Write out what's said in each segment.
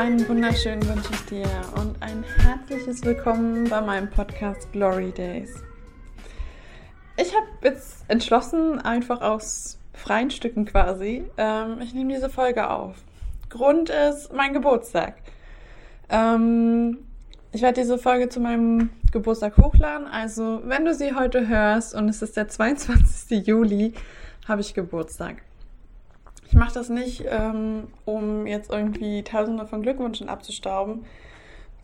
wunderschön wünsche ich dir und ein herzliches Willkommen bei meinem Podcast Glory Days. Ich habe jetzt entschlossen, einfach aus freien Stücken quasi, ähm, ich nehme diese Folge auf. Grund ist mein Geburtstag. Ähm, ich werde diese Folge zu meinem Geburtstag hochladen. Also, wenn du sie heute hörst und es ist der 22. Juli, habe ich Geburtstag. Ich mache das nicht, ähm, um jetzt irgendwie tausende von Glückwünschen abzustauben.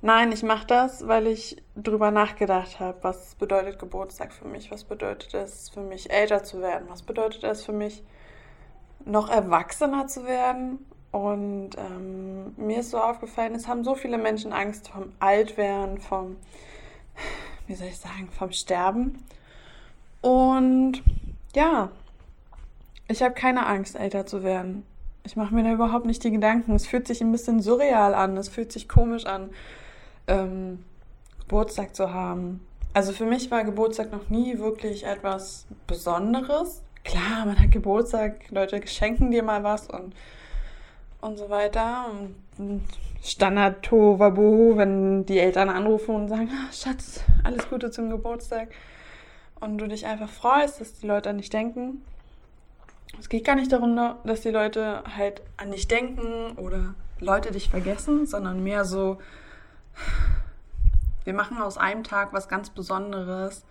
Nein, ich mache das, weil ich drüber nachgedacht habe, was bedeutet Geburtstag für mich, was bedeutet es für mich, älter zu werden, was bedeutet es für mich, noch erwachsener zu werden. Und ähm, mir ist so aufgefallen, es haben so viele Menschen Angst vom Altwerden, vom, wie soll ich sagen, vom Sterben. Und ja, ich habe keine Angst, älter zu werden. Ich mache mir da überhaupt nicht die Gedanken. Es fühlt sich ein bisschen surreal an. Es fühlt sich komisch an, ähm, Geburtstag zu haben. Also für mich war Geburtstag noch nie wirklich etwas Besonderes. Klar, man hat Geburtstag, Leute schenken dir mal was und, und so weiter. Und Standard Tovabu, wenn die Eltern anrufen und sagen, ah, Schatz, alles Gute zum Geburtstag. Und du dich einfach freust, dass die Leute an dich denken. Es geht gar nicht darum, dass die Leute halt an dich denken oder Leute dich vergessen, sondern mehr so, wir machen aus einem Tag was ganz Besonderes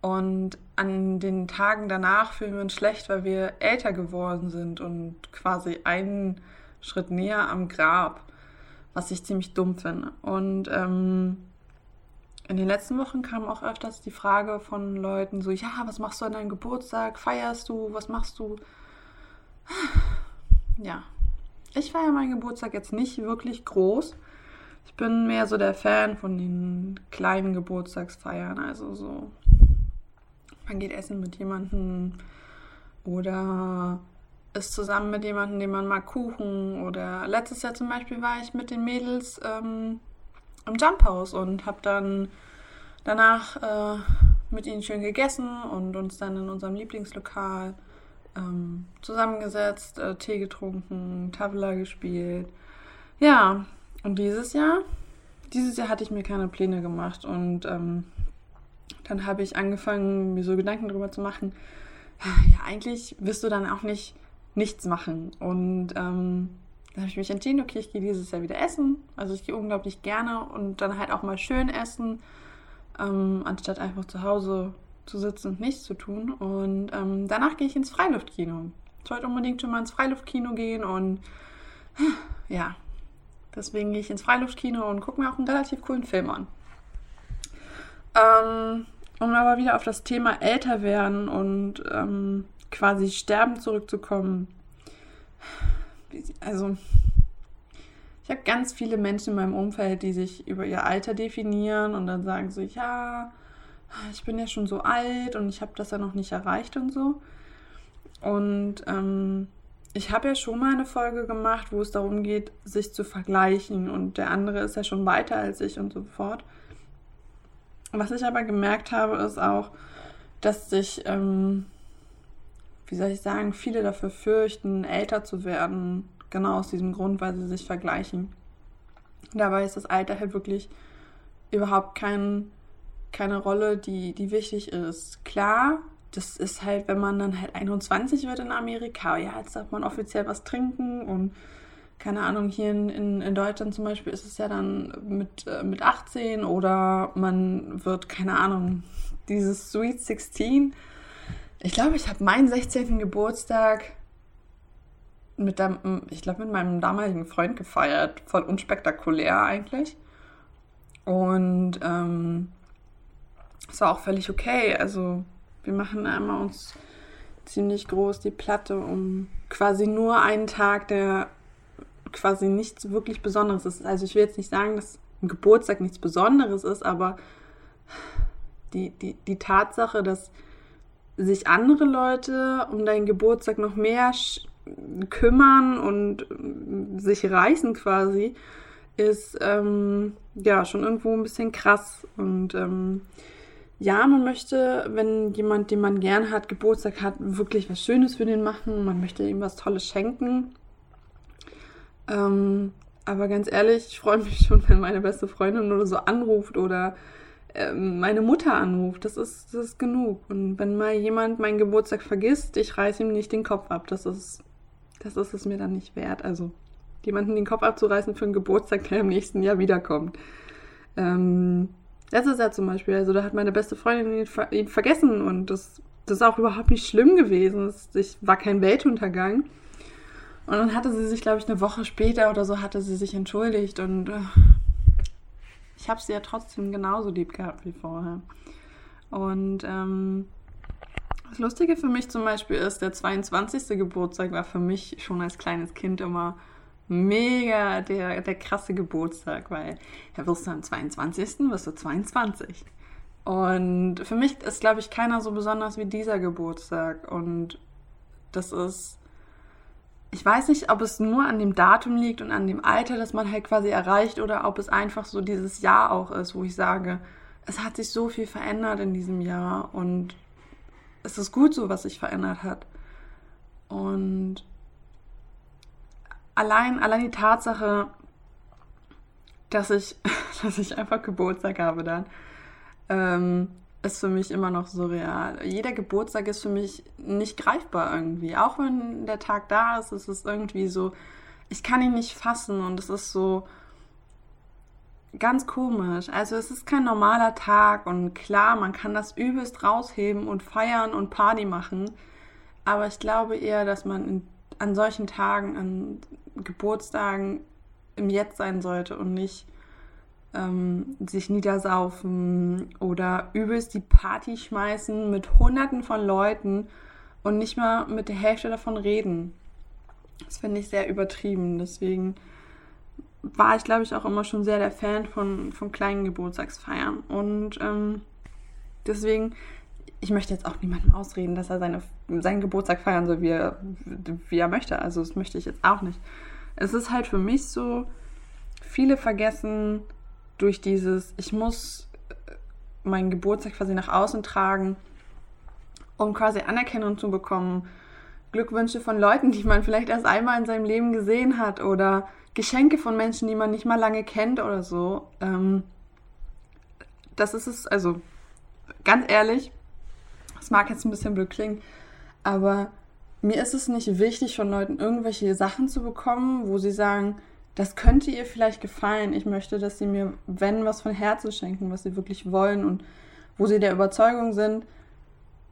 und an den Tagen danach fühlen wir uns schlecht, weil wir älter geworden sind und quasi einen Schritt näher am Grab, was ich ziemlich dumm finde. Und ähm, in den letzten Wochen kam auch öfters die Frage von Leuten so, ja, was machst du an deinem Geburtstag? Feierst du? Was machst du? Ja, ich feiere meinen Geburtstag jetzt nicht wirklich groß. Ich bin mehr so der Fan von den kleinen Geburtstagsfeiern, also so, man geht essen mit jemandem oder ist zusammen mit jemandem, den man mag, Kuchen. Oder letztes Jahr zum Beispiel war ich mit den Mädels ähm, im Jump House und habe dann danach äh, mit ihnen schön gegessen und uns dann in unserem Lieblingslokal ähm, zusammengesetzt, äh, Tee getrunken, Tavla gespielt. Ja, und dieses Jahr, dieses Jahr hatte ich mir keine Pläne gemacht und ähm, dann habe ich angefangen, mir so Gedanken darüber zu machen. Ja, eigentlich wirst du dann auch nicht nichts machen. Und ähm, dann habe ich mich entschieden, okay, ich gehe dieses Jahr wieder essen. Also ich gehe unglaublich gerne und dann halt auch mal schön essen, ähm, anstatt einfach zu Hause zu sitzen und nichts zu tun. Und ähm, danach gehe ich ins Freiluftkino. Ich wollte unbedingt schon mal ins Freiluftkino gehen und ja, deswegen gehe ich ins Freiluftkino und gucke mir auch einen relativ coolen Film an. Ähm, um aber wieder auf das Thema älter werden und ähm, quasi sterben zurückzukommen also ich habe ganz viele Menschen in meinem Umfeld, die sich über ihr Alter definieren und dann sagen so, ja, ich bin ja schon so alt und ich habe das ja noch nicht erreicht und so. Und ähm, ich habe ja schon mal eine Folge gemacht, wo es darum geht, sich zu vergleichen und der andere ist ja schon weiter als ich und so fort. Was ich aber gemerkt habe, ist auch, dass sich ähm, wie soll ich sagen, viele dafür fürchten, älter zu werden, genau aus diesem Grund, weil sie sich vergleichen. Dabei ist das Alter halt wirklich überhaupt kein, keine Rolle, die, die wichtig ist. Klar, das ist halt, wenn man dann halt 21 wird in Amerika, ja, jetzt darf man offiziell was trinken und keine Ahnung, hier in, in, in Deutschland zum Beispiel ist es ja dann mit, äh, mit 18 oder man wird, keine Ahnung, dieses Sweet 16 ich glaube, ich habe meinen 16. Geburtstag mit dem, ich glaube, mit meinem damaligen Freund gefeiert. Voll unspektakulär eigentlich. Und ähm, es war auch völlig okay. Also wir machen einmal uns ziemlich groß die Platte um quasi nur einen Tag, der quasi nichts wirklich Besonderes ist. Also ich will jetzt nicht sagen, dass ein Geburtstag nichts Besonderes ist, aber die, die, die Tatsache, dass sich andere Leute um deinen Geburtstag noch mehr kümmern und äh, sich reißen quasi, ist ähm, ja schon irgendwo ein bisschen krass. Und ähm, ja, man möchte, wenn jemand, den man gern hat, Geburtstag hat, wirklich was Schönes für den machen. Man möchte ihm was Tolles schenken. Ähm, Aber ganz ehrlich, ich freue mich schon, wenn meine beste Freundin oder so anruft oder meine Mutter anruft. Das ist, das ist genug. Und wenn mal jemand meinen Geburtstag vergisst, ich reiße ihm nicht den Kopf ab. Das ist, das ist es mir dann nicht wert. Also jemanden den Kopf abzureißen für einen Geburtstag, der im nächsten Jahr wiederkommt. Ähm, das ist ja zum Beispiel, also da hat meine beste Freundin ihn, ver ihn vergessen und das, das ist auch überhaupt nicht schlimm gewesen. Es war kein Weltuntergang. Und dann hatte sie sich, glaube ich, eine Woche später oder so, hatte sie sich entschuldigt und äh, ich habe sie ja trotzdem genauso lieb gehabt wie vorher. Und ähm, das Lustige für mich zum Beispiel ist, der 22. Geburtstag war für mich schon als kleines Kind immer mega der, der krasse Geburtstag, weil ja, wirst du am 22. wirst du 22. Und für mich ist, glaube ich, keiner so besonders wie dieser Geburtstag. Und das ist ich weiß nicht, ob es nur an dem Datum liegt und an dem Alter, das man halt quasi erreicht, oder ob es einfach so dieses Jahr auch ist, wo ich sage, es hat sich so viel verändert in diesem Jahr und es ist gut so, was sich verändert hat. Und allein, allein die Tatsache, dass ich, dass ich einfach Geburtstag habe dann, ähm, ist für mich immer noch surreal. Jeder Geburtstag ist für mich nicht greifbar irgendwie. Auch wenn der Tag da ist, ist es irgendwie so, ich kann ihn nicht fassen und es ist so ganz komisch. Also es ist kein normaler Tag und klar, man kann das übelst rausheben und feiern und Party machen. Aber ich glaube eher, dass man in, an solchen Tagen, an Geburtstagen im Jetzt sein sollte und nicht ähm, sich niedersaufen oder übelst die Party schmeißen mit hunderten von Leuten und nicht mal mit der Hälfte davon reden. Das finde ich sehr übertrieben. Deswegen war ich, glaube ich, auch immer schon sehr der Fan von, von kleinen Geburtstagsfeiern. Und ähm, deswegen, ich möchte jetzt auch niemandem ausreden, dass er seine, seinen Geburtstag feiern soll, wie er, wie er möchte. Also das möchte ich jetzt auch nicht. Es ist halt für mich so, viele vergessen, durch dieses, ich muss äh, meinen Geburtstag quasi nach außen tragen, um quasi Anerkennung zu bekommen, Glückwünsche von Leuten, die man vielleicht erst einmal in seinem Leben gesehen hat oder Geschenke von Menschen, die man nicht mal lange kennt oder so. Ähm, das ist es, also ganz ehrlich, das mag jetzt ein bisschen blöd klingen, aber mir ist es nicht wichtig, von Leuten irgendwelche Sachen zu bekommen, wo sie sagen, das könnte ihr vielleicht gefallen. Ich möchte, dass sie mir, wenn, was von Herzen schenken, was sie wirklich wollen und wo sie der Überzeugung sind,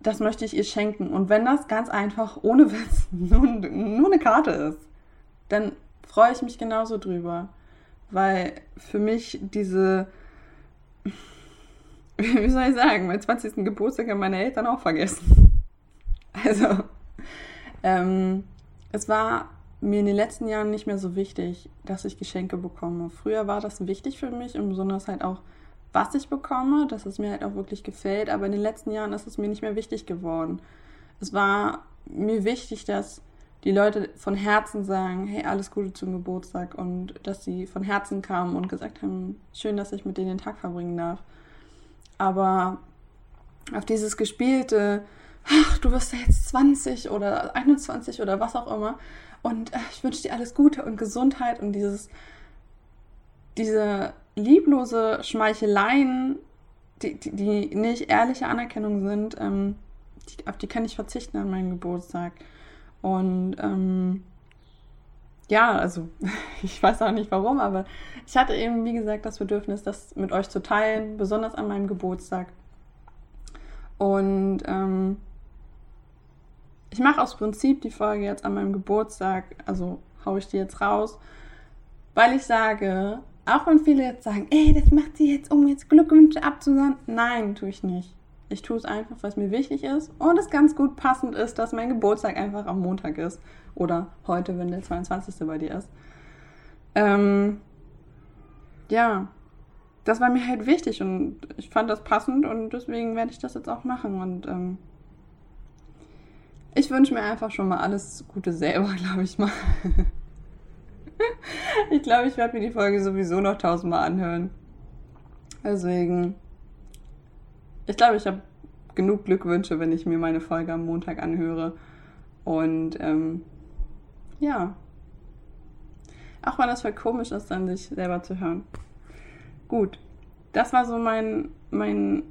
das möchte ich ihr schenken. Und wenn das ganz einfach, ohne Witz, nur, nur eine Karte ist, dann freue ich mich genauso drüber. Weil für mich diese, wie soll ich sagen, mein 20. Geburtstag haben meine Eltern auch vergessen. Also, ähm, es war mir in den letzten Jahren nicht mehr so wichtig, dass ich Geschenke bekomme. Früher war das wichtig für mich und besonders halt auch, was ich bekomme, dass es mir halt auch wirklich gefällt. Aber in den letzten Jahren ist es mir nicht mehr wichtig geworden. Es war mir wichtig, dass die Leute von Herzen sagen, hey, alles Gute zum Geburtstag und dass sie von Herzen kamen und gesagt haben, schön, dass ich mit denen den Tag verbringen darf. Aber auf dieses gespielte, ach, du wirst ja jetzt 20 oder 21 oder was auch immer, und äh, ich wünsche dir alles Gute und Gesundheit und dieses, diese lieblose Schmeicheleien, die, die, die nicht ehrliche Anerkennung sind, ähm, die, auf die kann ich verzichten an meinem Geburtstag. Und ähm, ja, also ich weiß auch nicht warum, aber ich hatte eben, wie gesagt, das Bedürfnis, das mit euch zu teilen, besonders an meinem Geburtstag. Und ähm, ich mache aus Prinzip die Folge jetzt an meinem Geburtstag, also haue ich die jetzt raus, weil ich sage, auch wenn viele jetzt sagen, ey, das macht sie jetzt, um jetzt Glückwünsche abzusenden. Nein, tue ich nicht. Ich tue es einfach, was mir wichtig ist und es ganz gut passend ist, dass mein Geburtstag einfach am Montag ist. Oder heute, wenn der 22. bei dir ist. Ähm, ja, das war mir halt wichtig und ich fand das passend und deswegen werde ich das jetzt auch machen. Und ähm, ich wünsche mir einfach schon mal alles Gute selber, glaube ich mal. ich glaube, ich werde mir die Folge sowieso noch tausendmal anhören. Deswegen, ich glaube, ich habe genug Glückwünsche, wenn ich mir meine Folge am Montag anhöre. Und ähm, ja, Auch wenn das voll komisch ist, dann sich selber zu hören. Gut, das war so mein, mein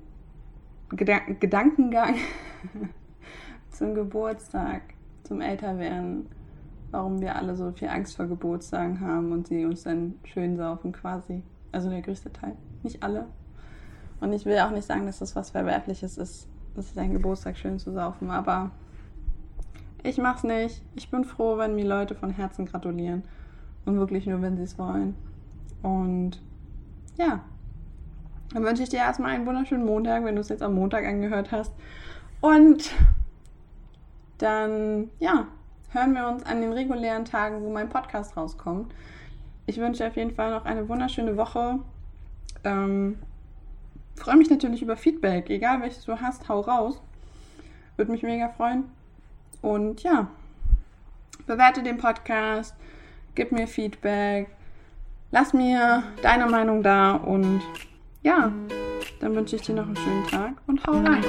Gedank Gedankengang zum Geburtstag, zum Älterwerden. Warum wir alle so viel Angst vor Geburtstagen haben und sie uns dann schön saufen quasi. Also der größte Teil. Nicht alle. Und ich will auch nicht sagen, dass das was Verwerfliches ist, sich seinen Geburtstag schön zu saufen. Aber ich mach's nicht. Ich bin froh, wenn mir Leute von Herzen gratulieren. Und wirklich nur, wenn sie es wollen. Und ja, dann wünsche ich dir erstmal einen wunderschönen Montag, wenn du es jetzt am Montag angehört hast. Und dann, ja, hören wir uns an den regulären Tagen, wo mein Podcast rauskommt. Ich wünsche auf jeden Fall noch eine wunderschöne Woche. Ähm, freue mich natürlich über Feedback, egal welches du hast, hau raus. Würde mich mega freuen. Und ja, bewerte den Podcast, gib mir Feedback, lass mir deine Meinung da und ja, dann wünsche ich dir noch einen schönen Tag und hau rein.